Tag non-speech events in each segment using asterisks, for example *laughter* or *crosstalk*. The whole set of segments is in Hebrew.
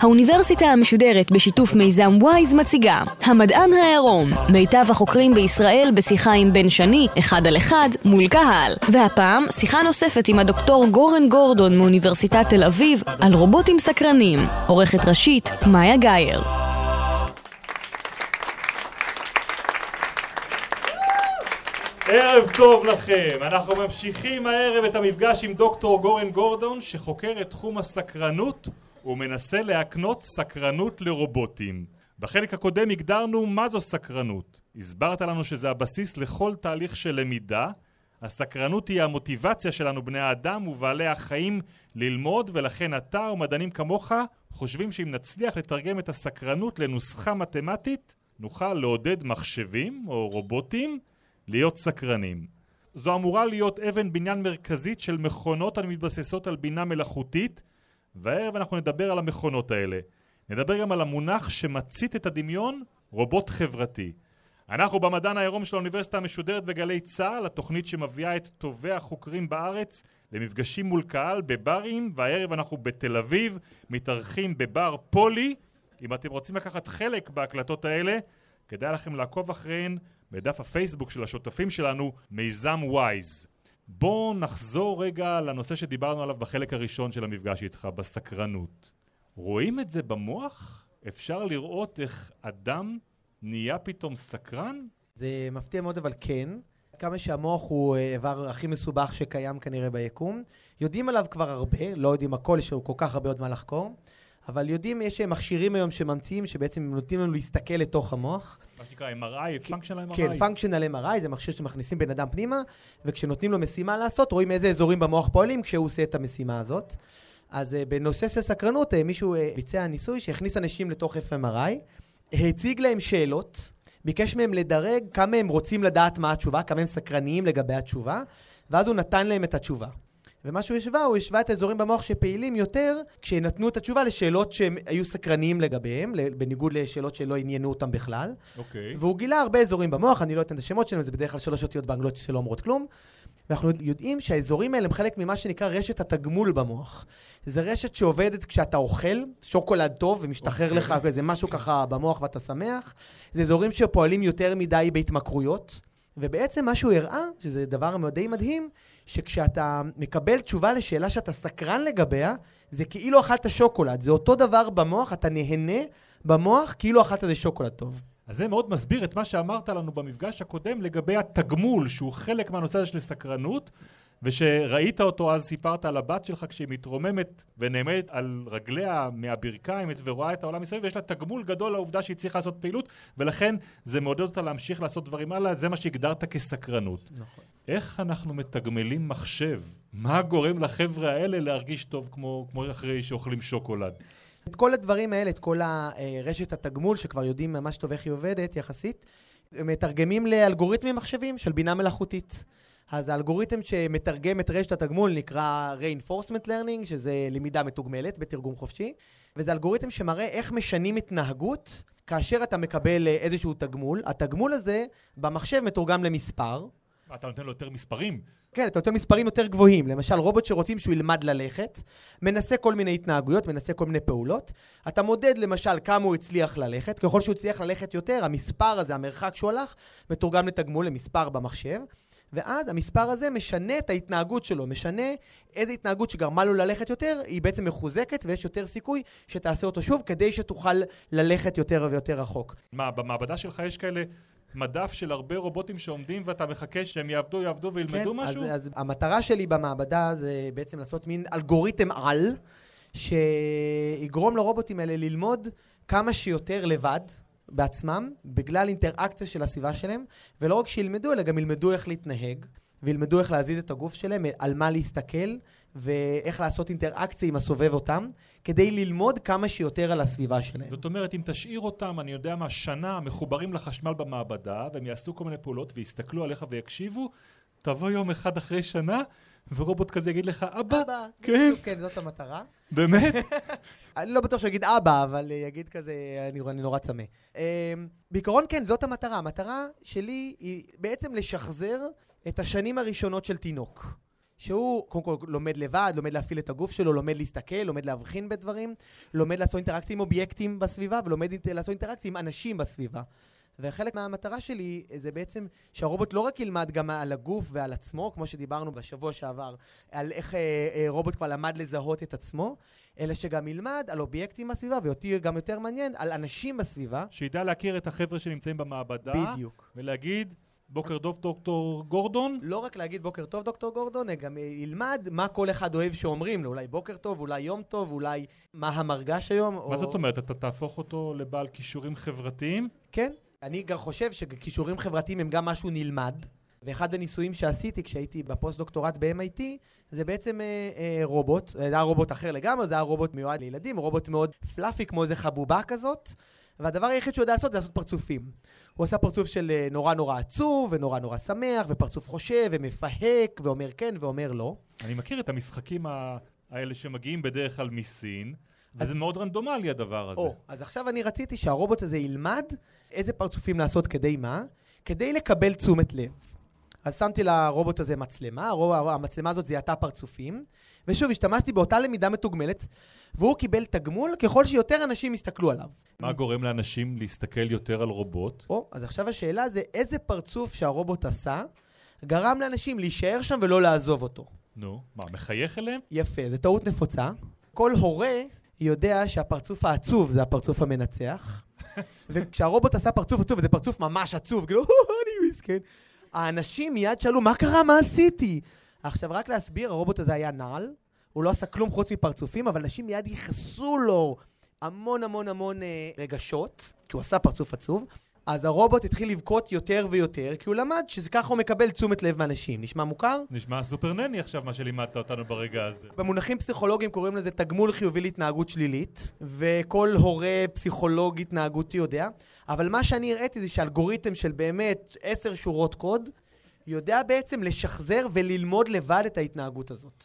האוניברסיטה המשודרת בשיתוף מיזם וויז מציגה. המדען העירום. מיטב החוקרים בישראל בשיחה עם בן שני, אחד על אחד, מול קהל. והפעם שיחה נוספת עם הדוקטור גורן גורדון מאוניברסיטת תל אביב על רובוטים סקרנים. עורכת ראשית, מאיה גאייר. ערב טוב לכם, אנחנו ממשיכים הערב את המפגש עם דוקטור גורן גורדון שחוקר את תחום הסקרנות ומנסה להקנות סקרנות לרובוטים. בחלק הקודם הגדרנו מה זו סקרנות. הסברת לנו שזה הבסיס לכל תהליך של למידה. הסקרנות היא המוטיבציה שלנו בני האדם ובעלי החיים ללמוד ולכן אתה ומדענים כמוך חושבים שאם נצליח לתרגם את הסקרנות לנוסחה מתמטית נוכל לעודד מחשבים או רובוטים להיות סקרנים. זו אמורה להיות אבן בניין מרכזית של מכונות המתבססות על בינה מלאכותית והערב אנחנו נדבר על המכונות האלה. נדבר גם על המונח שמצית את הדמיון, רובוט חברתי. אנחנו במדען העירום של האוניברסיטה המשודרת וגלי צה"ל, התוכנית שמביאה את טובי החוקרים בארץ למפגשים מול קהל בברים, והערב אנחנו בתל אביב, מתארחים בבר פולי. אם אתם רוצים לקחת חלק בהקלטות האלה, כדאי לכם לעקוב אחריהן בדף הפייסבוק של השותפים שלנו, מיזם וויז. בואו נחזור רגע לנושא שדיברנו עליו בחלק הראשון של המפגש איתך, בסקרנות. רואים את זה במוח? אפשר לראות איך אדם נהיה פתאום סקרן? זה מפתיע מאוד, אבל כן. כמה שהמוח הוא אה, הכי מסובך שקיים כנראה ביקום. יודעים עליו כבר הרבה, לא יודעים הכל, יש כל כך הרבה עוד מה לחקור. אבל יודעים, יש מכשירים היום שממציאים, שבעצם נותנים לנו להסתכל לתוך המוח. מה שנקרא MRI, פונקשיונל MRI. כן, פונקשיונל MRI, זה מכשיר שמכניסים בן אדם פנימה, וכשנותנים לו משימה לעשות, רואים איזה אזורים במוח פועלים כשהוא עושה את המשימה הזאת. אז uh, בנושא של סקרנות, uh, מישהו ביצע ניסוי שהכניס אנשים לתוך FMRI, הציג להם שאלות, ביקש מהם לדרג כמה הם רוצים לדעת מה התשובה, כמה הם סקרניים לגבי התשובה, ואז הוא נתן להם את התשובה. ומה שהוא השווה, הוא השווה את האזורים במוח שפעילים יותר כשנתנו את התשובה לשאלות שהם היו סקרניים לגביהם, בניגוד לשאלות שלא עניינו אותם בכלל. אוקיי. והוא גילה הרבה אזורים במוח, אני לא אתן את השמות שלהם, זה בדרך כלל שלוש אותיות באנגלית שלא אומרות כלום. ואנחנו יודעים שהאזורים האלה הם חלק ממה שנקרא רשת התגמול במוח. זה רשת שעובדת כשאתה אוכל, שוקולד טוב ומשתחרר okay. לך איזה משהו okay. ככה במוח ואתה שמח. זה אזורים שפועלים יותר מדי בהתמכרויות. ובעצם מה שהוא הראה, שזה דבר די מדהים, שכשאתה מקבל תשובה לשאלה שאתה סקרן לגביה, זה כאילו אכלת שוקולד. זה אותו דבר במוח, אתה נהנה במוח כאילו אכלת איזה שוקולד טוב. אז זה מאוד מסביר את מה שאמרת לנו במפגש הקודם לגבי התגמול, שהוא חלק מהנושא הזה של סקרנות, ושראית אותו אז סיפרת על הבת שלך כשהיא מתרוממת ונעמדת על רגליה מהברכיים ורואה את העולם מסביב ויש לה תגמול גדול לעובדה שהיא צריכה לעשות פעילות ולכן זה מעודד אותה להמשיך לעשות דברים הלאה זה מה שהגדרת כסקרנות. נכון. איך אנחנו מתגמלים מחשב? מה גורם לחבר'ה האלה להרגיש טוב כמו, כמו אחרי שאוכלים שוקולד? את כל הדברים האלה, את כל הרשת התגמול שכבר יודעים ממש טוב איך היא עובדת יחסית, מתרגמים לאלגוריתמים מחשבים של בינה מלאכותית. אז האלגוריתם שמתרגם את רשת התגמול נקרא reinforcement learning, שזה למידה מתוגמלת בתרגום חופשי, וזה אלגוריתם שמראה איך משנים התנהגות כאשר אתה מקבל איזשהו תגמול. התגמול הזה במחשב מתורגם למספר. אתה נותן לו יותר מספרים? כן, אתה נותן מספרים יותר גבוהים. למשל, רובוט שרוצים שהוא ילמד ללכת, מנסה כל מיני התנהגויות, מנסה כל מיני פעולות. אתה מודד למשל כמה הוא הצליח ללכת. ככל שהוא הצליח ללכת יותר, המספר הזה, המרחק שהוא הלך, מתורגם לתגמול למספר במחשב. ואז המספר הזה משנה את ההתנהגות שלו, משנה איזה התנהגות שגרמה לו ללכת יותר, היא בעצם מחוזקת ויש יותר סיכוי שתעשה אותו שוב, כדי שתוכל ללכת יותר ויותר רחוק. מה, במעבדה שלך יש כאלה מדף של הרבה רובוטים שעומדים ואתה מחכה שהם יעבדו, יעבדו וילמדו כן, משהו? אז, אז המטרה שלי במעבדה זה בעצם לעשות מין אלגוריתם על, שיגרום לרובוטים האלה ללמוד כמה שיותר לבד, בעצמם, בגלל אינטראקציה של הסביבה שלהם, ולא רק שילמדו, אלא גם ילמדו איך להתנהג, וילמדו איך להזיז את הגוף שלהם, על מה להסתכל, ואיך לעשות אינטראקציה עם הסובב אותם, כדי ללמוד כמה שיותר על הסביבה שלהם. זאת אומרת, אם תשאיר אותם, אני יודע מה, שנה מחוברים לחשמל במעבדה, והם יעשו כל מיני פעולות, ויסתכלו עליך ויקשיבו, תבוא יום אחד אחרי שנה, ורובוט כזה יגיד לך, אבא, אבא, כן. כן, זאת המטרה. באמת? *laughs* אני לא בטוח שהוא יגיד אבא, אבל יגיד כזה, אני, אני נורא צמא. אה, בעיקרון כן, זאת המטרה. המטרה שלי היא בעצם לשחזר את השנים הראשונות של תינוק. שהוא קודם כל לומד לבד, לומד להפעיל את הגוף שלו, לומד להסתכל, לומד להבחין בדברים, לומד לעשות אינטראקציה עם אובייקטים בסביבה, ולומד לעשות אינטראקציה עם אנשים בסביבה. וחלק מהמטרה שלי זה בעצם שהרובוט לא רק ילמד גם על הגוף ועל עצמו, כמו שדיברנו בשבוע שעבר, על איך אה, אה, רובוט כבר למד לזהות את עצמו, אלא שגם ילמד על אובייקטים בסביבה, ואותי גם יותר מעניין, על אנשים בסביבה. שידע להכיר את החבר'ה שנמצאים במעבדה, בדיוק. ולהגיד, בוקר טוב דוקטור גורדון, לא רק להגיד בוקר טוב, דוקטור גורדון, גם אה, ילמד מה כל אחד אוהב שאומרים לו, אולי בוקר טוב, אולי יום טוב, אולי מה המרגש היום. מה או... זאת אומרת, אתה תהפוך אותו לבעל כישורים חברתיים? כן. אני גם חושב שכישורים חברתיים הם גם משהו נלמד. ואחד הניסויים שעשיתי כשהייתי בפוסט-דוקטורט ב-MIT, זה בעצם אה, אה, רובוט, זה היה רובוט אחר לגמרי, זה היה רובוט מיועד לילדים, רובוט מאוד fluffy, כמו איזה חבובה כזאת, והדבר היחיד שהוא יודע לעשות זה לעשות פרצופים. הוא עושה פרצוף של אה, נורא נורא עצוב, ונורא נורא שמח, ופרצוף חושב, ומפהק, ואומר כן, ואומר לא. אני מכיר את המשחקים ה- האלה שמגיעים בדרך כלל מסין, וזה מאוד רנדומלי הדבר הזה. או, אז עכשיו אני רציתי שהרובוט הזה ילמד איזה פרצופים לעשות כדי מה? כדי לקבל תשומת לב. אז שמתי לרובוט הזה מצלמה, הרוב, המצלמה הזאת זיהתה פרצופים, ושוב, השתמשתי באותה למידה מתוגמלת, והוא קיבל תגמול ככל שיותר אנשים יסתכלו עליו. מה גורם לאנשים להסתכל יותר על רובוט? או, אז עכשיו השאלה זה איזה פרצוף שהרובוט עשה, גרם לאנשים להישאר שם ולא לעזוב אותו. נו, מה, מחייך אליהם? יפה, זו טעות נפוצה. כל הורה יודע שהפרצוף העצוב זה הפרצוף המנצח, *laughs* וכשהרובוט עשה פרצוף עצוב, וזה פרצוף ממש עצוב, כאילו, אני מסכן, האנשים מיד שאלו, מה קרה, מה עשיתי? עכשיו, רק להסביר, הרובוט הזה היה נעל, הוא לא עשה כלום חוץ מפרצופים, אבל אנשים מיד ייחסו לו המון המון המון אה, רגשות, כי הוא עשה פרצוף עצוב. אז הרובוט התחיל לבכות יותר ויותר, כי הוא למד שככה הוא מקבל תשומת לב מאנשים. נשמע מוכר? נשמע סופר נני עכשיו מה שלימדת אותנו ברגע הזה. במונחים פסיכולוגיים קוראים לזה תגמול חיובי להתנהגות שלילית, וכל הורה פסיכולוג התנהגותי יודע, אבל מה שאני הראיתי זה שאלגוריתם של באמת עשר שורות קוד, יודע בעצם לשחזר וללמוד לבד את ההתנהגות הזאת.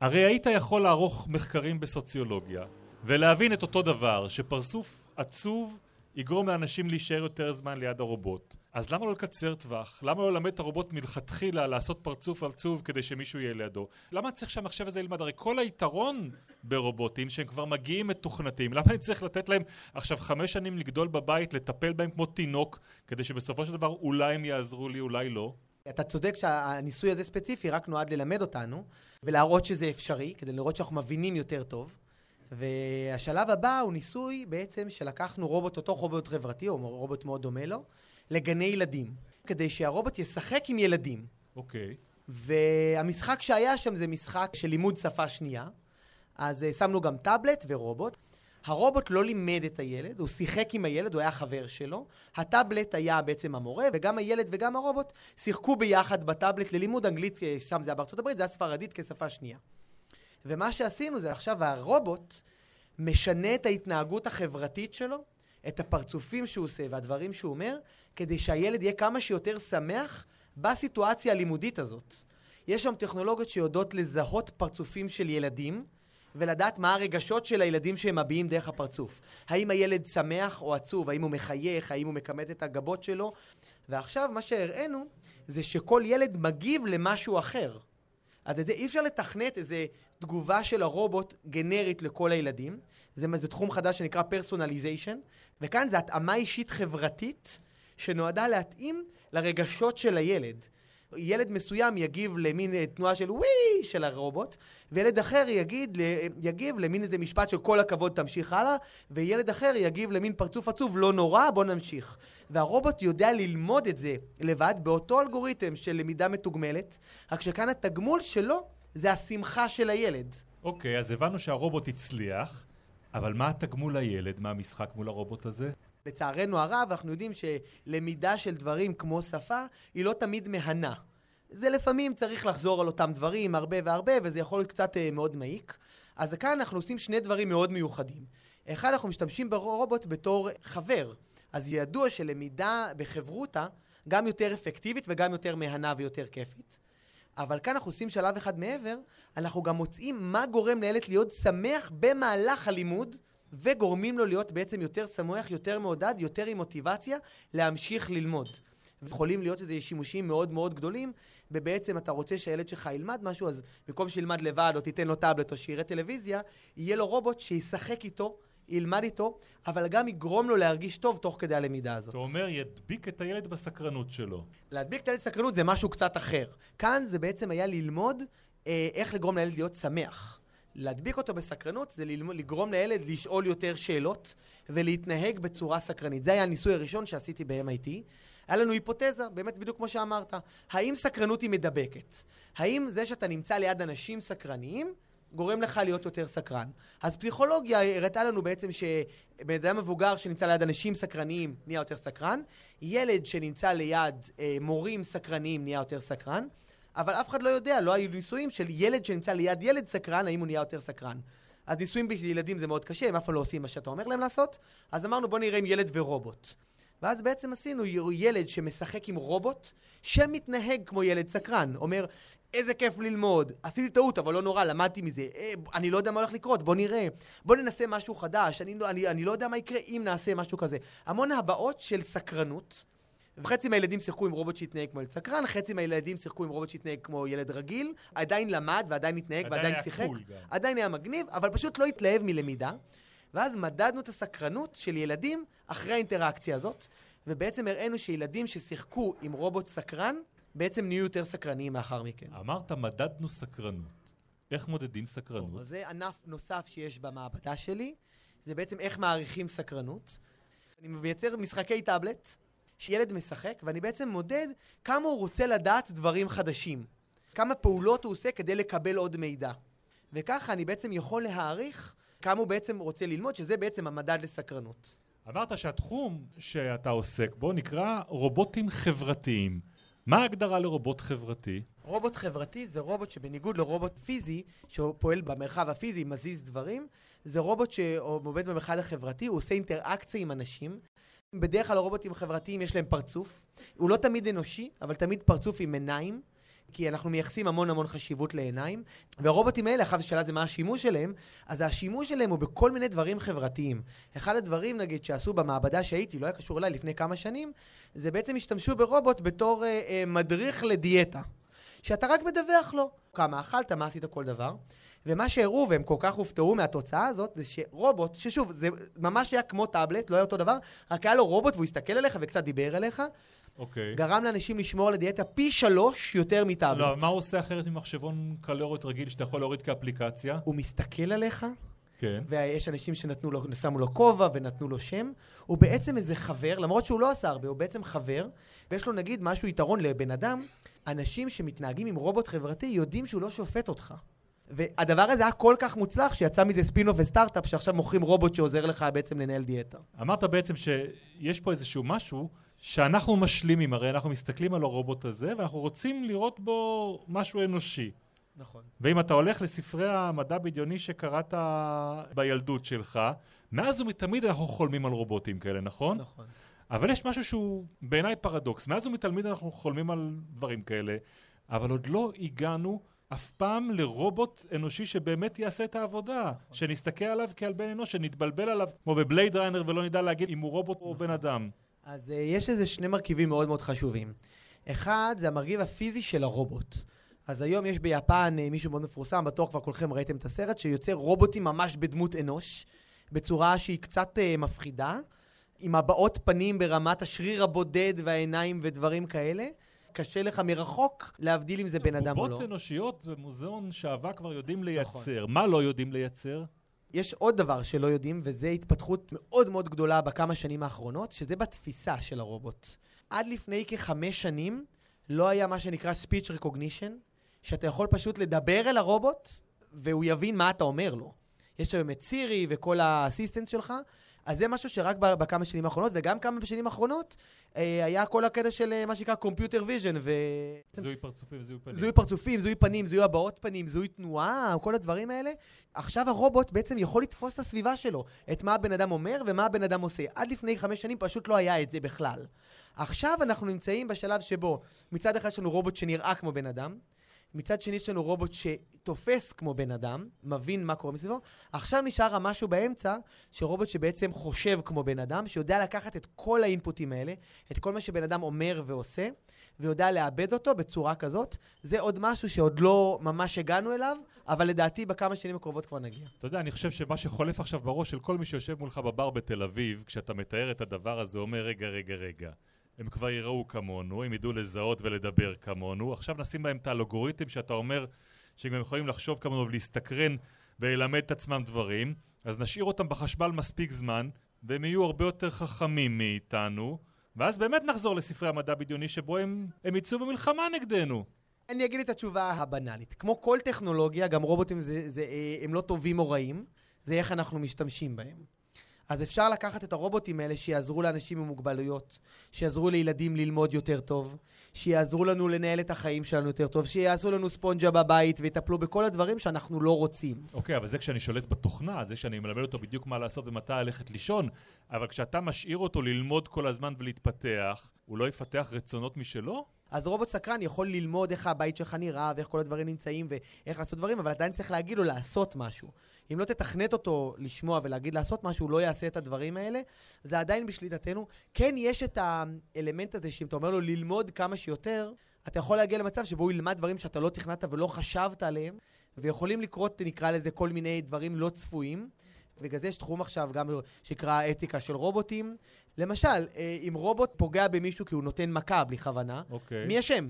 הרי היית יכול לערוך מחקרים בסוציולוגיה, ולהבין את אותו דבר, שפרצוף עצוב יגרום לאנשים להישאר יותר זמן ליד הרובוט. אז למה לא לקצר טווח? למה לא ללמד את הרובוט מלכתחילה לעשות פרצוף עצוב כדי שמישהו יהיה לידו? למה צריך שהמחשב הזה ילמד? הרי כל היתרון ברובוטים שהם כבר מגיעים מתוכנתים, למה אני צריך לתת להם עכשיו חמש שנים לגדול בבית, לטפל בהם כמו תינוק, כדי שבסופו של דבר אולי הם יעזרו לי, אולי לא? אתה צודק שהניסוי הזה ספציפי רק נועד ללמד אותנו, ולהראות שזה אפשרי, כדי לראות שאנחנו מבינים יותר טוב. והשלב הבא הוא ניסוי בעצם שלקחנו רובוט, אותו רובוט חברתי, או רובוט מאוד דומה לו, לגני ילדים, כדי שהרובוט ישחק עם ילדים. אוקיי. והמשחק שהיה שם זה משחק של לימוד שפה שנייה. אז uh, שמנו גם טאבלט ורובוט. הרובוט לא לימד את הילד, הוא שיחק עם הילד, הוא היה חבר שלו. הטאבלט היה בעצם המורה, וגם הילד וגם הרובוט שיחקו ביחד בטאבלט ללימוד אנגלית, אה, שם זה היה בארצות הברית, זה היה ספרדית כשפה שנייה. ומה שעשינו זה עכשיו הרובוט משנה את ההתנהגות החברתית שלו, את הפרצופים שהוא עושה והדברים שהוא אומר, כדי שהילד יהיה כמה שיותר שמח בסיטואציה הלימודית הזאת. יש שם טכנולוגיות שיודעות לזהות פרצופים של ילדים, ולדעת מה הרגשות של הילדים שהם מביעים דרך הפרצוף. האם הילד שמח או עצוב, האם הוא מחייך, האם הוא מקמט את הגבות שלו. ועכשיו מה שהראינו זה שכל ילד מגיב למשהו אחר. אז את זה אי אפשר לתכנת איזה תגובה של הרובוט גנרית לכל הילדים. זה, זה תחום חדש שנקרא personalization, וכאן זה התאמה אישית חברתית שנועדה להתאים לרגשות של הילד. ילד מסוים יגיב למין אה, תנועה של וואי של הרובוט, וילד אחר יגיד, יגיב למין איזה משפט של כל הכבוד תמשיך הלאה, וילד אחר יגיב למין פרצוף עצוב לא נורא בוא נמשיך. והרובוט יודע ללמוד את זה לבד באותו אלגוריתם של למידה מתוגמלת, רק שכאן התגמול שלו זה השמחה של הילד. אוקיי, אז הבנו שהרובוט הצליח, אבל מה התגמול לילד מהמשחק מול הרובוט הזה? לצערנו הרב, אנחנו יודעים שלמידה של דברים כמו שפה, היא לא תמיד מהנה. זה לפעמים צריך לחזור על אותם דברים הרבה והרבה, וזה יכול להיות קצת אה, מאוד מעיק. אז כאן אנחנו עושים שני דברים מאוד מיוחדים. אחד, אנחנו משתמשים ברובוט בתור חבר. אז ידוע שלמידה בחברותה גם יותר אפקטיבית וגם יותר מהנה ויותר כיפית. אבל כאן אנחנו עושים שלב אחד מעבר, אנחנו גם מוצאים מה גורם לילד להיות שמח במהלך הלימוד, וגורמים לו להיות בעצם יותר שמח, יותר מעודד, יותר עם מוטיבציה להמשיך ללמוד. יכולים להיות איזה שימושים מאוד מאוד גדולים, ובעצם אתה רוצה שהילד שלך ילמד משהו, אז במקום שילמד לבד, או תיתן לו טאבלט, או שיראה טלוויזיה, יהיה לו רובוט שישחק איתו, ילמד איתו, אבל גם יגרום לו להרגיש טוב תוך כדי הלמידה הזאת. אתה אומר, ידביק את הילד בסקרנות שלו. להדביק את הילד סקרנות זה משהו קצת אחר. כאן זה בעצם היה ללמוד אה, איך לגרום לילד להיות שמח. להדביק אותו בסקרנות זה לגרום לילד לשאול יותר שאלות ולהתנהג בצורה סקרנית. זה היה הניסוי הראשון שעשיתי ב-MIT. היה לנו היפותזה, באמת בדיוק כמו שאמרת. האם סקרנות היא מדבקת? האם זה שאתה נמצא ליד אנשים סקרניים גורם לך להיות יותר סקרן. אז פסיכולוגיה הראתה לנו בעצם שבן אדם מבוגר שנמצא ליד אנשים סקרניים נהיה יותר סקרן, ילד שנמצא ליד אה, מורים סקרניים נהיה יותר סקרן, אבל אף אחד לא יודע, לא היו ניסויים של ילד שנמצא ליד ילד סקרן, האם הוא נהיה יותר סקרן. אז ניסויים בילדים זה מאוד קשה, הם אף פעם לא עושים מה שאתה אומר להם לעשות, אז אמרנו בוא נראה עם ילד ורובוט. ואז בעצם עשינו ילד שמשחק עם רובוט שמתנהג כמו ילד סקרן. אומר, איזה כיף ללמוד, עשיתי טעות, אבל לא נורא, למדתי מזה. אה, אני לא יודע מה הולך לקרות, בוא נראה. בוא ננסה משהו חדש, אני, לא, אני, אני לא יודע מה יקרה אם נעשה משהו כזה. המון הבעות של סקרנות. וחצי מהילדים שיחקו עם רובוט שהתנהג כמו ילד סקרן, חצי מהילדים שיחקו עם רובוט שהתנהג כמו ילד רגיל, עדיין למד ועדיין התנהג ועדיין שיחק. קול עדיין היה מגניב, אבל פשוט לא התלהב מלמידה. ואז מדדנו את הסקרנות של ילדים אחרי האינטראקציה הזאת, ובעצם הראינו שילדים ששיחקו עם רובוט סקרן, בעצם נהיו יותר סקרניים לאחר מכן. אמרת מדדנו סקרנות. איך מודדים סקרנות? טוב, זה ענף נוסף שיש במעבדה שלי, זה בעצם איך מעריכים סקרנות. אני מייצר משחקי טאבלט, שילד משחק, ואני בעצם מודד כמה הוא רוצה לדעת דברים חדשים. כמה פעולות הוא עושה כדי לקבל עוד מידע. וככה אני בעצם יכול להעריך כמה הוא בעצם רוצה ללמוד, שזה בעצם המדד לסקרנות. אמרת שהתחום שאתה עוסק בו נקרא רובוטים חברתיים. מה ההגדרה לרובוט חברתי? רובוט חברתי זה רובוט שבניגוד לרובוט פיזי, שפועל במרחב הפיזי, מזיז דברים, זה רובוט שעובד במרחב החברתי, הוא עושה אינטראקציה עם אנשים. בדרך כלל הרובוטים החברתיים יש להם פרצוף. הוא לא תמיד אנושי, אבל תמיד פרצוף עם עיניים. כי אנחנו מייחסים המון המון חשיבות לעיניים, והרובוטים האלה, אחת השאלה זה מה השימוש שלהם, אז השימוש שלהם הוא בכל מיני דברים חברתיים. אחד הדברים, נגיד, שעשו במעבדה שהייתי, לא היה קשור אליי לפני כמה שנים, זה בעצם השתמשו ברובוט בתור אה, אה, מדריך לדיאטה. שאתה רק מדווח לו כמה אכלת, מה עשית כל דבר. ומה שהראו, והם כל כך הופתעו מהתוצאה הזאת, זה שרובוט, ששוב, זה ממש היה כמו טאבלט, לא היה אותו דבר, רק היה לו רובוט והוא הסתכל עליך וקצת דיבר אליך, אוקיי. גרם לאנשים לשמור על הדיאטה פי שלוש יותר מטאבלט. לא, מה הוא עושה אחרת ממחשבון קלוריות רגיל שאתה יכול להוריד כאפליקציה? הוא מסתכל עליך, כן. ויש אנשים שנתנו לו, שמו לו כובע ונתנו לו שם. הוא בעצם איזה חבר, למרות שהוא לא עשה הרבה, הוא בעצם חבר, ויש לו נגיד משהו יתרון לבן אדם, אנשים שמתנהגים עם רובוט חברתי יודעים שהוא לא שופט אותך. והדבר הזה היה כל כך מוצלח שיצא מזה ספינוף וסטארט-אפ שעכשיו מוכרים רובוט שעוזר לך בעצם לנהל דיאטה. אמרת בעצם שיש פה איזשהו משהו שאנחנו משלימים, הרי אנחנו מסתכלים על הרובוט הזה ואנחנו רוצים לראות בו משהו אנושי. נכון. ואם אתה הולך לספרי המדע בדיוני שקראת בילדות שלך, מאז ומתמיד אנחנו חולמים על רובוטים כאלה, נכון? נכון. אבל יש משהו שהוא בעיניי פרדוקס. מאז ומתמיד אנחנו חולמים על דברים כאלה, אבל עוד לא הגענו אף פעם לרובוט אנושי שבאמת יעשה את העבודה. נכון. שנסתכל עליו כעל בן אנוש, שנתבלבל עליו כמו בבלייד ריינר ולא נדע להגיד אם הוא רובוט נכון. או בן אדם. אז uh, יש איזה שני מרכיבים מאוד מאוד חשובים. אחד, זה המרכיב הפיזי של הרובוט. אז היום יש ביפן uh, מישהו מאוד מפורסם, בטוח כבר כולכם ראיתם את הסרט, שיוצר רובוטים ממש בדמות אנוש, בצורה שהיא קצת uh, מפחידה, עם הבעות פנים ברמת השריר הבודד והעיניים ודברים כאלה. קשה לך מרחוק להבדיל אם זה בן אדם או לא. בובות אנושיות במוזיאון שעבה כבר יודעים לייצר. נכון. מה לא יודעים לייצר? יש עוד דבר שלא יודעים, וזה התפתחות מאוד מאוד גדולה בכמה שנים האחרונות, שזה בתפיסה של הרובוט. עד לפני כחמש שנים לא היה מה שנקרא speech recognition, שאתה יכול פשוט לדבר אל הרובוט, והוא יבין מה אתה אומר לו. יש היום את סירי וכל האסיסטנט שלך, אז זה משהו שרק בכמה שנים האחרונות, וגם כמה בשנים האחרונות, אה, היה כל הקטע של אה, מה שנקרא Computer Vision, ו... זיהוי פרצופים וזיהוי פנים. זיהוי פרצופים, זיהוי פנים, זיהוי הבעות פנים, זיהוי תנועה, כל הדברים האלה. עכשיו הרובוט בעצם יכול לתפוס את הסביבה שלו, את מה הבן אדם אומר ומה הבן אדם עושה. עד לפני חמש שנים פשוט לא היה את זה בכלל. עכשיו אנחנו נמצאים בשלב שבו מצד אחד יש לנו רובוט שנראה כמו בן אדם, מצד שני יש לנו רובוט שתופס כמו בן אדם, מבין מה קורה מסביבו. עכשיו נשאר המשהו באמצע, שרובוט שבעצם חושב כמו בן אדם, שיודע לקחת את כל האינפוטים האלה, את כל מה שבן אדם אומר ועושה, ויודע לאבד אותו בצורה כזאת. זה עוד משהו שעוד לא ממש הגענו אליו, אבל לדעתי בכמה שנים הקרובות כבר נגיע. אתה יודע, אני חושב שמה שחולף עכשיו בראש של כל מי שיושב מולך בבר בתל אביב, כשאתה מתאר את הדבר הזה, אומר, רגע, רגע, רגע. הם כבר יראו כמונו, הם ידעו לזהות ולדבר כמונו. עכשיו נשים להם את האלגוריתם שאתה אומר שהם יכולים לחשוב כמונו ולהסתקרן וללמד את עצמם דברים. אז נשאיר אותם בחשמל מספיק זמן, והם יהיו הרבה יותר חכמים מאיתנו, ואז באמת נחזור לספרי המדע בדיוני שבו הם, הם יצאו במלחמה נגדנו. אני אגיד את התשובה הבנאלית. כמו כל טכנולוגיה, גם רובוטים זה, זה, אה, הם לא טובים או רעים, זה איך אנחנו משתמשים בהם. אז אפשר לקחת את הרובוטים האלה שיעזרו לאנשים עם מוגבלויות, שיעזרו לילדים ללמוד יותר טוב, שיעזרו לנו לנהל את החיים שלנו יותר טוב, שיעשו לנו ספונג'ה בבית ויטפלו בכל הדברים שאנחנו לא רוצים. אוקיי, okay, אבל זה כשאני שולט בתוכנה, זה שאני מלמד אותו בדיוק מה לעשות ומתי ללכת לישון, אבל כשאתה משאיר אותו ללמוד כל הזמן ולהתפתח, הוא לא יפתח רצונות משלו? אז רובוט סקרן יכול ללמוד איך הבית שלך נראה ואיך כל הדברים נמצאים ואיך לעשות דברים, אבל עדיין צריך להגיד לו לעשות משהו. אם לא תתכנת אותו לשמוע ולהגיד לעשות משהו, הוא לא יעשה את הדברים האלה. זה עדיין בשליטתנו. כן, יש את האלמנט הזה שאם אתה אומר לו ללמוד כמה שיותר, אתה יכול להגיע למצב שבו הוא ילמד דברים שאתה לא תכננת ולא חשבת עליהם, ויכולים לקרות, נקרא לזה, כל מיני דברים לא צפויים. בגלל זה יש תחום עכשיו גם שנקרא אתיקה של רובוטים. למשל, אה, אם רובוט פוגע במישהו כי הוא נותן מכה בלי כוונה, okay. אוקיי. מי אשם?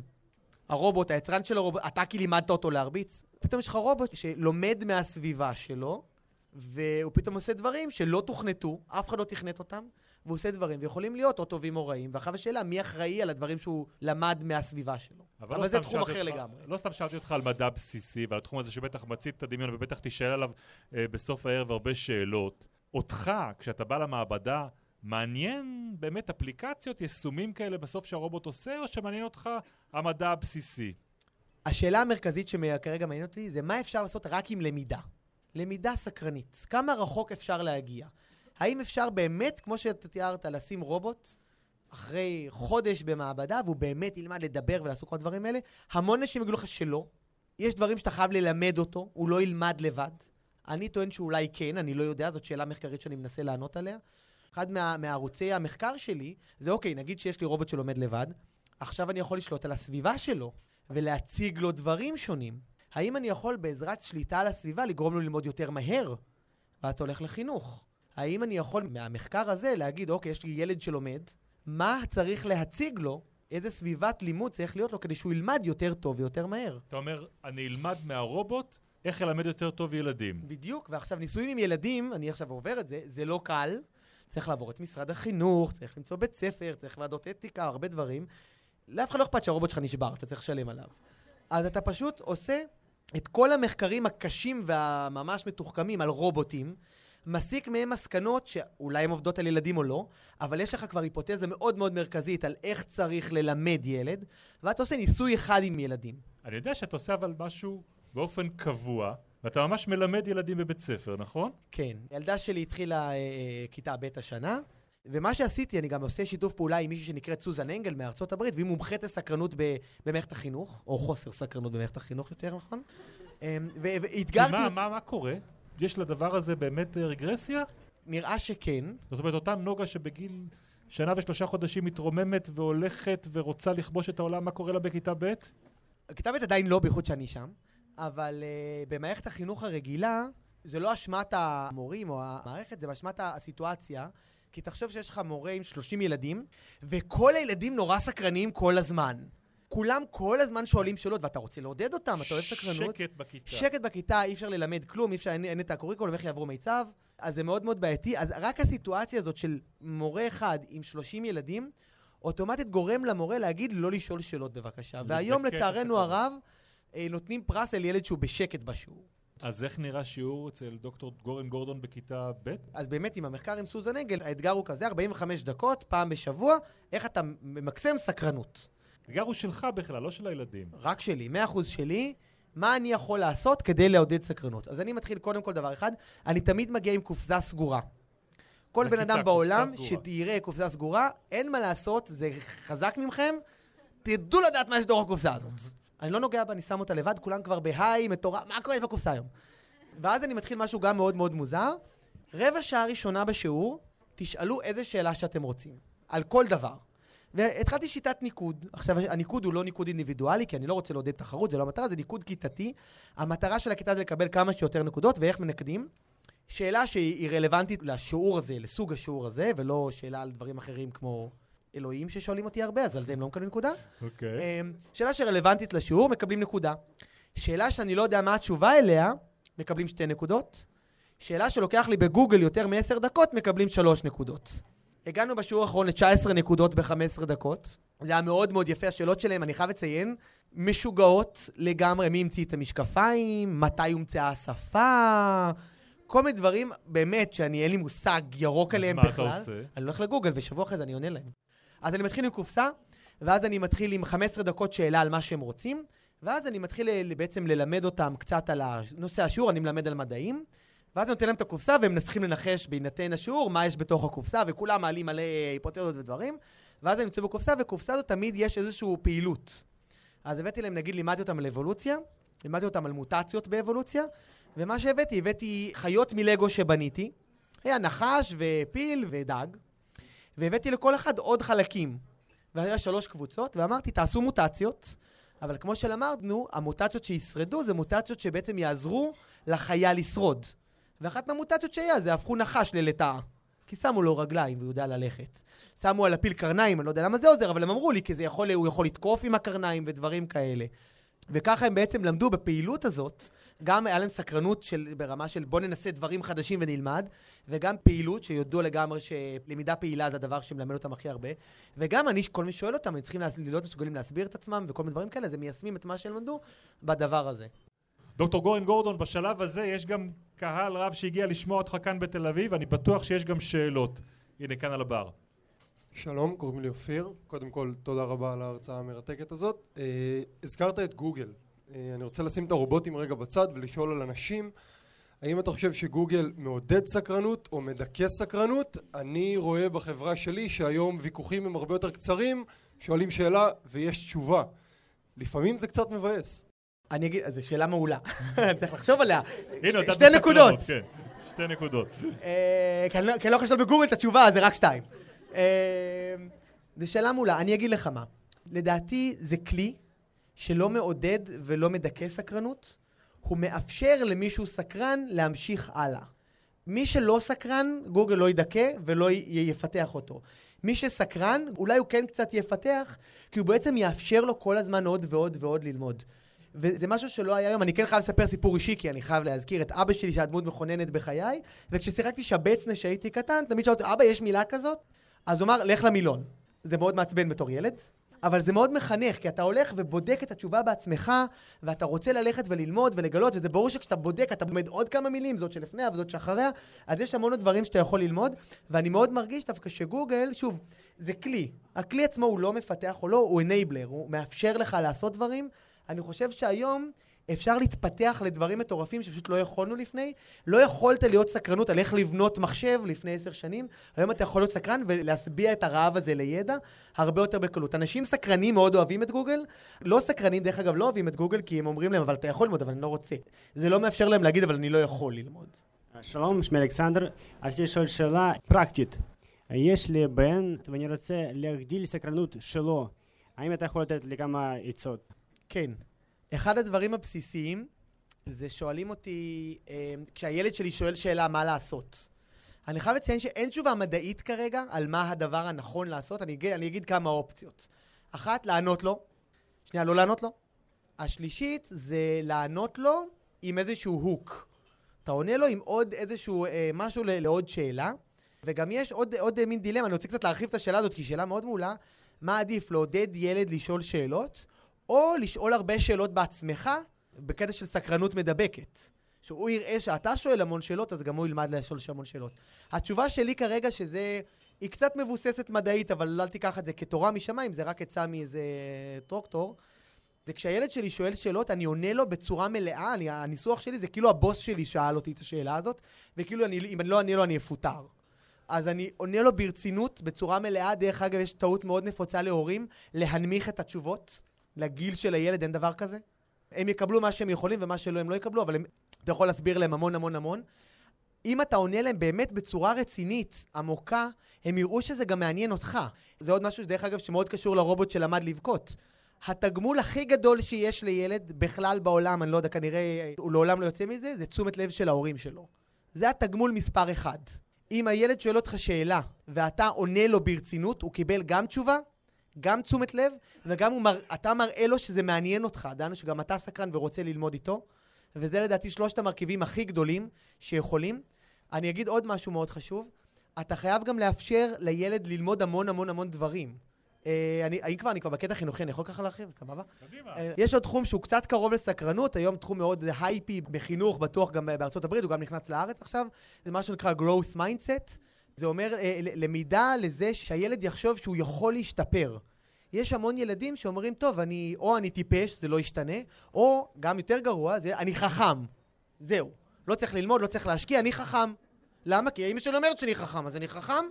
הרובוט, היצרן של הרובוט, אתה כי לימדת אותו להרביץ? פתאום יש לך רובוט שלומד מהסביבה שלו, והוא פתאום עושה דברים שלא תוכנתו, אף אחד לא תכנת אותם, והוא עושה דברים, ויכולים להיות או טובים או רעים, ואחר השאלה, מי אחראי על הדברים שהוא למד מהסביבה שלו. אבל, אבל לא זה תחום אחר אותך, לגמרי. לא סתם שאלתי אותך על מדע בסיסי, ועל התחום הזה שבטח מצית את הדמיון, ובטח תישאל עליו אה, בסוף הערב הרבה שאלות. אותך, כשאתה בא למעבדה, מעניין באמת אפליקציות, יישומים כאלה בסוף שהרובוט עושה, או שמעניין אותך המדע הבסיסי? השאלה המרכזית שכרגע מעניין אותי זה מה אפשר לעשות רק עם למידה. למידה סקרנית. כמה רחוק אפשר להגיע? האם אפשר באמת, כמו שאתה תיארת, לשים רובוט אחרי חודש במעבדה, והוא באמת ילמד לדבר ולעשות כל הדברים האלה? המון אנשים יגידו לך שלא. יש דברים שאתה חייב ללמד אותו, הוא לא ילמד לבד. אני טוען שאולי כן, אני לא יודע, זאת שאלה מחקרית שאני מנסה לענות עליה. אחד מה, מערוצי המחקר שלי, זה אוקיי, נגיד שיש לי רובוט שלומד לבד, עכשיו אני יכול לשלוט על הסביבה שלו ולהציג לו דברים שונים. האם אני יכול בעזרת שליטה על הסביבה לגרום לו ללמוד יותר מהר? ואתה הולך לחינוך. האם אני יכול מהמחקר הזה להגיד, אוקיי, יש לי ילד שלומד, מה צריך להציג לו, איזה סביבת לימוד צריך להיות לו כדי שהוא ילמד יותר טוב ויותר מהר? אתה אומר, אני אלמד מהרובוט איך ללמד יותר טוב ילדים. בדיוק, ועכשיו ניסויים עם ילדים, אני עכשיו עובר את זה, זה לא קל. צריך לעבור את משרד החינוך, צריך למצוא בית ספר, צריך ועדות אתיקה, הרבה דברים. לאף אחד לא אכפת שהרובוט שלך נשבר, אתה צריך לשלם עליו. אז אתה פשוט עושה את כל המחקרים הקשים והממש מתוחכמים על רובוטים, מסיק מהם מסקנות שאולי הן עובדות על ילדים או לא, אבל יש לך כבר היפותזה מאוד מאוד מרכזית על איך צריך ללמד ילד, ואתה עושה ניסוי אחד עם ילדים. אני יודע שאתה עושה אבל משהו באופן קבוע, ואתה ממש מלמד ילדים בבית ספר, נכון? כן. ילדה שלי התחילה אה, אה, כיתה ב' השנה, ומה שעשיתי, אני גם עושה שיתוף פעולה עם מישהי שנקראת סוזן אנגל מארצות הברית, והיא מומחית לסקרנות במערכת החינוך, או חוסר סקרנות במערכת החינוך יותר נכון. אמ, ואתגרתי... מה, מה, מה קורה? יש לדבר הזה באמת אה, רגרסיה? נראה שכן. זאת אומרת, אותה נוגה שבגיל שנה ושלושה חודשים מתרוממת והולכת ורוצה לכבוש את העולם, מה קורה לה בכיתה ב'? כיתה ב' עדיין לא, בייחוד שאני שם. אבל uh, במערכת החינוך הרגילה, זה לא אשמת המורים או המערכת, זה באשמת הסיטואציה. כי תחשוב שיש לך מורה עם 30 ילדים, וכל הילדים נורא סקרניים כל הזמן. כולם כל הזמן שואלים שאלות, ואתה רוצה לעודד אותם, אתה אוהב סקרנות. שקט בכיתה. שקט בכיתה, אי אפשר ללמד כלום, אי אפשר, אין, אין את הקוריקולום, איך יעברו מיצב. אז זה מאוד מאוד בעייתי. אז רק הסיטואציה הזאת של מורה אחד עם 30 ילדים, אוטומטית גורם למורה להגיד לא לשאול שאלות בבקשה. והיום, לצערנו הרב, אה, נותנים פרס על ילד שהוא בשקט בשיעור. אז איך נראה שיעור אצל דוקטור גורן גורדון בכיתה ב'? אז באמת, עם המחקר עם סוזן אנגל, האתגר הוא כזה, 45 דקות, פעם בשבוע, איך אתה ממקסם סקרנות. האתגר הוא שלך בכלל, לא של הילדים. רק שלי, 100% שלי. מה אני יכול לעשות כדי לעודד סקרנות? אז אני מתחיל קודם כל דבר אחד, אני תמיד מגיע עם קופסה סגורה. כל בן אדם בעולם שתראה קופסה סגורה, אין מה לעשות, זה חזק ממכם, תדעו לדעת מה יש בתוך הקופסה הזאת. אני לא נוגע בה, אני שם אותה לבד, כולם כבר בהיי, מטורף, מה קורה בקופסה היום? ואז אני מתחיל משהו גם מאוד מאוד מוזר. רבע שעה ראשונה בשיעור, תשאלו איזה שאלה שאתם רוצים, על כל דבר. והתחלתי שיטת ניקוד. עכשיו, הניקוד הוא לא ניקוד אינדיבידואלי, כי אני לא רוצה לעודד תחרות, זה לא המטרה, זה ניקוד כיתתי. המטרה של הכיתה זה לקבל כמה שיותר נקודות, ואיך מנקדים. שאלה שהיא רלוונטית לשיעור הזה, לסוג השיעור הזה, ולא שאלה על דברים אחרים כמו אלוהים ששואלים אותי הרבה, אז על זה הם לא מקבלים נקודה. אוקיי. אמ, שאלה שרלוונטית לשיעור, מקבלים נקודה. שאלה שאני לא יודע מה התשובה אליה, מקבלים שתי נקודות. שאלה שלוקח לי בגוגל יותר מעשר דקות, מקבלים שלוש נקודות. הגענו בשיעור האחרון ל-19 נקודות ב-15 דקות. זה היה מאוד מאוד יפה, השאלות שלהם, אני חייב לציין, משוגעות לגמרי. מי המציא את המשקפיים, מתי הומצאה השפה, כל מיני דברים, באמת, שאני אין לי מושג ירוק עליהם אז מה בכלל. אתה עושה? אני הולך לגוגל, ושבוע אחרי זה אני עונה להם. אז אני מתחיל עם קופסה, ואז אני מתחיל עם 15 דקות שאלה על מה שהם רוצים, ואז אני מתחיל ל- בעצם ללמד אותם קצת על נושא השיעור, אני מלמד על מדעים, ואז נותן להם את הקופסה, והם מנסחים לנחש בהינתן השיעור מה יש בתוך הקופסה, וכולם מעלים מלא היפותזות ודברים, ואז אני יוצא בקופסה, ובקופסה הזאת תמיד יש איזושהי פעילות. אז הבאתי להם, נגיד, לימדתי אותם על אבולוציה, לימדתי אותם על מוטציות באבולוציה, ומה שהבאתי, הבאתי חיות מלגו שבניתי, היה נחש ופיל ודג, והבאתי לכל אחד עוד חלקים. והיה שלוש קבוצות, ואמרתי, תעשו מוטציות, אבל כמו שלמדנו, המוטציות שישרדו זה מוטציות שבעצם יעזרו לחיה לשרוד. ואחת מהמוטציות שהיה זה הפכו נחש ללטאה. כי שמו לו רגליים והוא יודע ללכת. שמו על הפיל קרניים, אני לא יודע למה זה עוזר, אבל הם אמרו לי, כי זה יכול, הוא יכול לתקוף עם הקרניים ודברים כאלה. וככה הם בעצם למדו בפעילות הזאת, גם היה להם סקרנות של, ברמה של בוא ננסה דברים חדשים ונלמד, וגם פעילות, שיודעו לגמרי שלמידה פעילה זה הדבר שמלמד אותם הכי הרבה, וגם אני, כל מי שואל אותם, הם צריכים להיות מסוגלים להסביר את עצמם וכל מיני דברים כאלה, אז הם מיישמים את מה שהם למדו בדבר הזה. דוקטור גורן גורדון, בשלב הזה יש גם קהל רב שהגיע לשמוע אותך כאן בתל אביב, אני בטוח שיש גם שאלות. הנה, כאן על הבר. שלום, קוראים לי אופיר. קודם כל, תודה רבה על ההרצאה המרתקת הזאת. אה, הזכרת את גוגל. אה, אני רוצה לשים את הרובוטים רגע בצד ולשאול על אנשים. האם אתה חושב שגוגל מעודד סקרנות או מדכא סקרנות? אני רואה בחברה שלי שהיום ויכוחים הם הרבה יותר קצרים, שואלים שאלה ויש תשובה. לפעמים זה קצת מבאס. אני אגיד, זו שאלה מעולה, *laughs* צריך לחשוב עליה. נתת שתי נקודות. כן, שתי נקודות. אה, כי אני לא- כי אני לא חושב בגוגל את התשובה, זה רק שתיים. אה, זו שאלה מעולה, אני אגיד לך מה. לדעתי זה כלי שלא מעודד ולא מדכא סקרנות, הוא מאפשר למישהו סקרן להמשיך הלאה. מי שלא סקרן, גוגל לא ידכא ולא י- יפתח אותו. מי שסקרן, אולי הוא כן קצת יפתח, כי הוא בעצם יאפשר לו כל הזמן עוד ועוד ועוד ללמוד. וזה משהו שלא היה היום, אני כן חייב לספר סיפור אישי, כי אני חייב להזכיר את אבא שלי, שהיה דמות מכוננת בחיי, וכששיחקתי שבצנה כשהייתי קטן, תמיד שאלתי אבא, יש מילה כזאת? אז הוא אמר, לך למילון. זה מאוד מעצבן בתור ילד, אבל זה מאוד מחנך, כי אתה הולך ובודק את התשובה בעצמך, ואתה רוצה ללכת וללמוד ולגלות, וזה ברור שכשאתה בודק, אתה לומד עוד כמה מילים, זאת שלפניה וזאת שאחריה, אז יש המון דברים שאתה יכול ללמוד, ואני מאוד מרגיש דווקא שגוגל, שוב, זה כלי. הכלי עצמו הוא לא מפתח או לא, הוא אנייבלר, הוא מאפשר לך לעשות דברים. אני חושב שהיום אפשר להתפתח לדברים מטורפים שפשוט לא יכולנו לפני. לא יכולת להיות סקרנות על איך לבנות מחשב לפני עשר שנים, היום אתה יכול להיות סקרן ולהשביע את הרעב הזה לידע הרבה יותר בקלות. אנשים סקרנים מאוד אוהבים את גוגל, לא סקרנים, דרך אגב, לא אוהבים את גוגל כי הם אומרים להם, אבל אתה יכול ללמוד, אבל אני לא רוצה. זה לא מאפשר להם להגיד, אבל אני לא יכול ללמוד. שלום, שמי אלכסנדר. רציתי לשאול שאלה פרקטית. יש לי בן ואני רוצה להגדיל סקרנות שלו. האם אתה יכול לתת לי כמה עצות? כן. אחד הדברים הבסיסיים זה שואלים אותי, אה, כשהילד שלי שואל שאלה מה לעשות. אני חייב לציין שאין תשובה מדעית כרגע על מה הדבר הנכון לעשות, אני אגיד, אני אגיד כמה אופציות. אחת, לענות לו. שנייה, לא לענות לו. השלישית זה לענות לו עם איזשהו הוק. אתה עונה לו עם עוד איזשהו אה, משהו לעוד שאלה. וגם יש עוד, עוד אה, מין דילמה, אני רוצה קצת להרחיב את השאלה הזאת, כי היא שאלה מאוד מעולה. מה עדיף, לעודד ילד לשאול שאלות, או לשאול הרבה שאלות בעצמך, בקטע של סקרנות מדבקת. שהוא יראה שאתה שואל המון שאלות, אז גם הוא ילמד לשאול המון שאלות. התשובה שלי כרגע שזה... היא קצת מבוססת מדעית, אבל אל תיקח את זה כתורה משמיים, זה רק עצה מאיזה טרוקטור. זה כשהילד שלי שואל שאלות, אני עונה לו בצורה מלאה, אני, הניסוח שלי זה כאילו הבוס שלי שאל אותי את השאלה הזאת, וכאילו אני, אם אני לא אענה לו אני אפוטר. אז אני עונה לו ברצינות, בצורה מלאה. דרך אגב, יש טעות מאוד נפוצה להורים להנמיך את התשובות. לגיל של הילד אין דבר כזה. הם יקבלו מה שהם יכולים ומה שלא הם לא יקבלו, אבל הם, אתה יכול להסביר להם המון המון המון. אם אתה עונה להם באמת בצורה רצינית, עמוקה, הם יראו שזה גם מעניין אותך. זה עוד משהו, דרך אגב, שמאוד קשור לרובוט שלמד לבכות. התגמול הכי גדול שיש לילד בכלל בעולם, אני לא יודע, כנראה הוא לעולם לא יוצא מזה, זה תשומת לב של ההורים שלו. זה התגמול מספר אחד. אם הילד שואל אותך שאלה ואתה עונה לו ברצינות, הוא קיבל גם תשובה, גם תשומת לב, וגם מר... אתה מראה לו שזה מעניין אותך, דנו שגם אתה סקרן ורוצה ללמוד איתו, וזה לדעתי שלושת המרכיבים הכי גדולים שיכולים. אני אגיד עוד משהו מאוד חשוב, אתה חייב גם לאפשר לילד ללמוד המון המון המון דברים. אה, אני, אני כבר, אני כבר בקטע חינוכי, אני יכול ככה להרחיב? סבבה? קדימה. אה, יש עוד תחום שהוא קצת קרוב לסקרנות, היום תחום מאוד הייפי בחינוך, בטוח גם בארצות הברית, הוא גם נכנס לארץ עכשיו, זה מה שנקרא growth mindset. זה אומר אה, למידה לזה שהילד יחשוב שהוא יכול להשתפר. יש המון ילדים שאומרים, טוב, אני, או אני טיפש, זה לא ישתנה, או, גם יותר גרוע, זה אני חכם. זהו. לא צריך ללמוד, לא צריך להשקיע, אני חכם. למה? כי אמא שלי אומרת שאני חכם, אז אני חכם?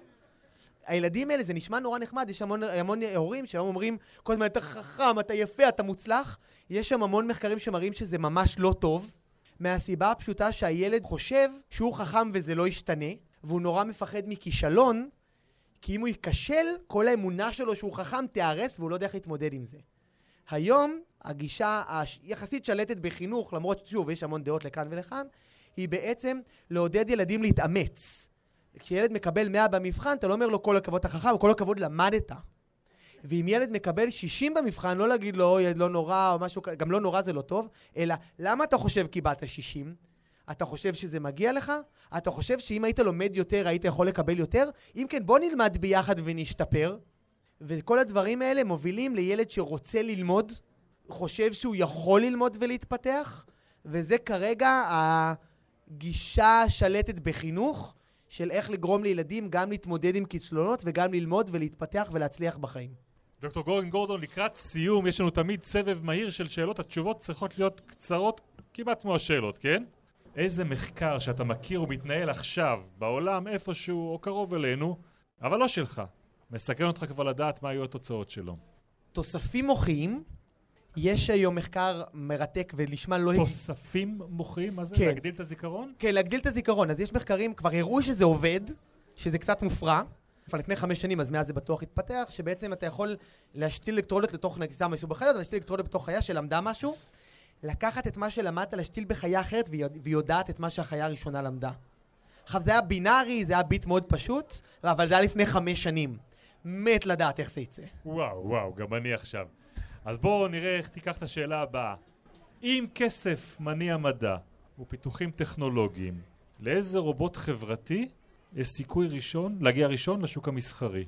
הילדים האלה, זה נשמע נורא נחמד, יש המון, המון הורים שהיום אומרים כל הזמן, אתה חכם, אתה יפה, אתה מוצלח. יש שם המון מחקרים שמראים שזה ממש לא טוב, מהסיבה הפשוטה שהילד חושב שהוא חכם וזה לא ישתנה, והוא נורא מפחד מכישלון, כי אם הוא ייכשל, כל האמונה שלו שהוא חכם תיהרס והוא לא יודע איך להתמודד עם זה. היום, הגישה היחסית שלטת בחינוך, למרות ששוב, יש המון דעות לכאן ולכאן, היא בעצם לעודד ילדים להתאמץ. כשילד מקבל 100 במבחן, אתה לא אומר לו כל הכבוד אתה חכם, כל הכבוד למדת. ואם ילד מקבל 60 במבחן, לא להגיד לו, אוי, לא נורא, או משהו גם לא נורא זה לא טוב, אלא, למה אתה חושב קיבלת 60? אתה חושב שזה מגיע לך? אתה חושב שאם היית לומד יותר, היית יכול לקבל יותר? אם כן, בוא נלמד ביחד ונשתפר. וכל הדברים האלה מובילים לילד שרוצה ללמוד, חושב שהוא יכול ללמוד ולהתפתח, וזה כרגע הגישה השלטת בחינוך. של איך לגרום לילדים גם להתמודד עם כישלונות וגם ללמוד ולהתפתח ולהצליח בחיים. דוקטור גורן גורדון, לקראת סיום, יש לנו תמיד סבב מהיר של שאלות, התשובות צריכות להיות קצרות כמעט כמו השאלות, כן? איזה מחקר שאתה מכיר ומתנהל עכשיו, בעולם, איפשהו או קרוב אלינו, אבל לא שלך, מסכן אותך כבר לדעת מה היו התוצאות שלו. תוספים מוחיים, יש היום מחקר מרתק ולשמה לא... תוספים מוחיים? מה זה? כן. להגדיל את הזיכרון? כן, להגדיל את הזיכרון. אז יש מחקרים, כבר הראו שזה עובד, שזה קצת מופרע. כבר לפני חמש שנים, אז מאז זה בטוח התפתח, שבעצם אתה יכול להשתיל אלקטרודות לתוך נגיסה מסוג בחיות, להשתיל אלקטרודות בתוך חיה שלמדה משהו, לקחת את מה שלמדת, להשתיל בחיה אחרת, והיא יודעת את מה שהחיה הראשונה למדה. עכשיו, זה היה בינארי, זה היה ביט מאוד פשוט, אבל זה היה לפני חמש שנים. מת לדעת איך זה יצא. וואו, וואו, גם אני עכשיו. אז בואו נראה איך תיקח את השאלה הבאה. אם כסף מניע מדע ופיתוחים טכנולוגיים, לאיזה רובוט חברתי יש סיכוי ראשון, להגיע ראשון לשוק המסחרי?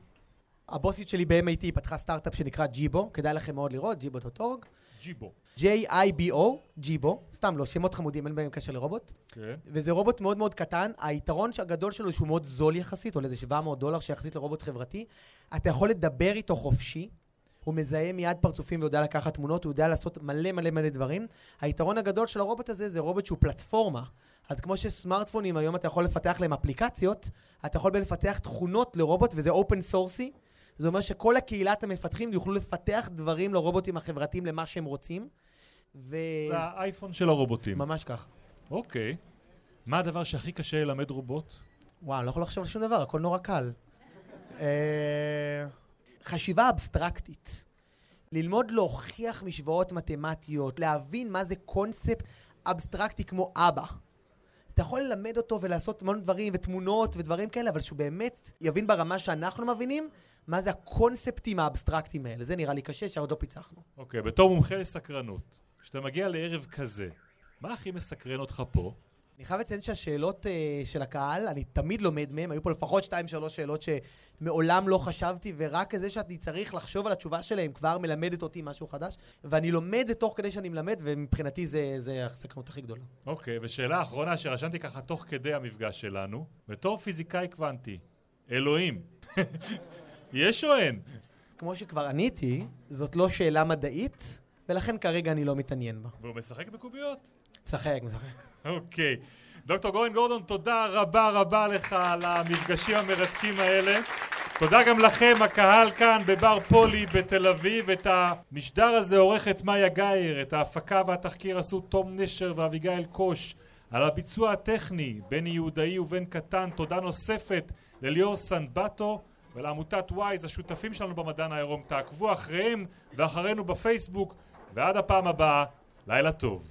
הבוסית שלי ב-MIT פתחה סטארט-אפ שנקרא ג'יבו, כדאי לכם מאוד לראות, ג'יבו.org. ג'יבו. J-I-B-O, ג'יבו, סתם לא, שמות חמודים, אין בהם קשר לרובוט. כן. וזה רובוט מאוד מאוד קטן, היתרון הגדול שלו שהוא מאוד זול יחסית, עולה איזה 700 דולר שיחסית לרובוט חברתי. אתה יכול לדבר איתו חופשי, הוא מזהה מיד פרצופים ויודע לקחת תמונות, הוא יודע לעשות מלא מלא מלא דברים. היתרון הגדול של הרובוט הזה זה רובוט שהוא פלטפורמה. אז כמו שסמארטפונים היום אתה יכול לפתח להם אפליקציות, אתה יכול לפתח תכונות לרובוט וזה אופן סורסי. זה אומר שכל הקהילת המפתחים יוכלו לפתח דברים לרובוטים החברתיים למה שהם רוצים. ו... זה האייפון של הרובוטים. ממש ככה. אוקיי. מה הדבר שהכי קשה ללמד רובוט? וואו, אני לא יכול לחשוב על שום דבר, הכל נורא קל. אה, חשיבה אבסטרקטית. ללמוד להוכיח משוואות מתמטיות, להבין מה זה קונספט אבסטרקטי כמו אבא. אתה יכול ללמד אותו ולעשות המון דברים ותמונות ודברים כאלה, אבל שהוא באמת יבין ברמה שאנחנו מבינים מה זה הקונספטים האבסטרקטיים האלה. זה נראה לי קשה שעוד לא פיצחנו. אוקיי, בתור מומחה לסקרנות, כשאתה מגיע לערב כזה, מה הכי מסקרן אותך פה? אני חייב לציין שהשאלות uh, של הקהל, אני תמיד לומד מהם, היו פה לפחות 2-3 שאלות שמעולם לא חשבתי, ורק זה שאני צריך לחשוב על התשובה שלהם כבר מלמדת אותי משהו חדש, ואני לומד תוך כדי שאני מלמד, ומבחינתי זה, זה הסקרנות הכי גדולה. אוקיי, ושאלה אחרונה שרשמתי ככה תוך כדי המפגש שלנו, בתור פיזיקאי קוונטי, אלוהים, יש או אין? כמו שכבר עניתי, זאת לא שאלה מדעית, ולכן כרגע אני לא מתעניין בה. והוא משחק בקוביות? משחק, משחק. אוקיי. דוקטור גורן גורדון, תודה רבה רבה לך על המפגשים המרתקים האלה. תודה גם לכם, הקהל כאן בבר פולי בתל אביב. את המשדר הזה עורכת מאיה גאייר, את ההפקה והתחקיר עשו תום נשר ואביגיל קוש. על הביצוע הטכני, בני יהודאי ובן קטן, תודה נוספת לליאור סנבטו ולעמותת וויז, השותפים שלנו במדען העירום. תעקבו אחריהם ואחרינו בפייסבוק, ועד הפעם הבאה, לילה טוב.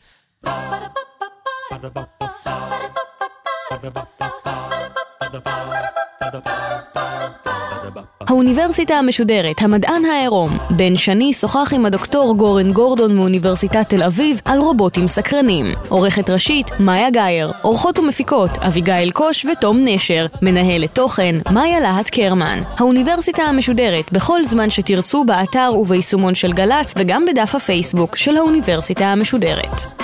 האוניברסיטה המשודרת, המדען העירום. בן שני שוחח עם הדוקטור גורן גורדון מאוניברסיטת תל אביב על רובוטים סקרנים. עורכת ראשית, מאיה גאייר. עורכות ומפיקות, אביגיל קוש ותום נשר. מנהלת תוכן, מאיה להט קרמן. האוניברסיטה המשודרת, בכל זמן שתרצו באתר וביישומון של גל"צ וגם בדף הפייסבוק של האוניברסיטה המשודרת.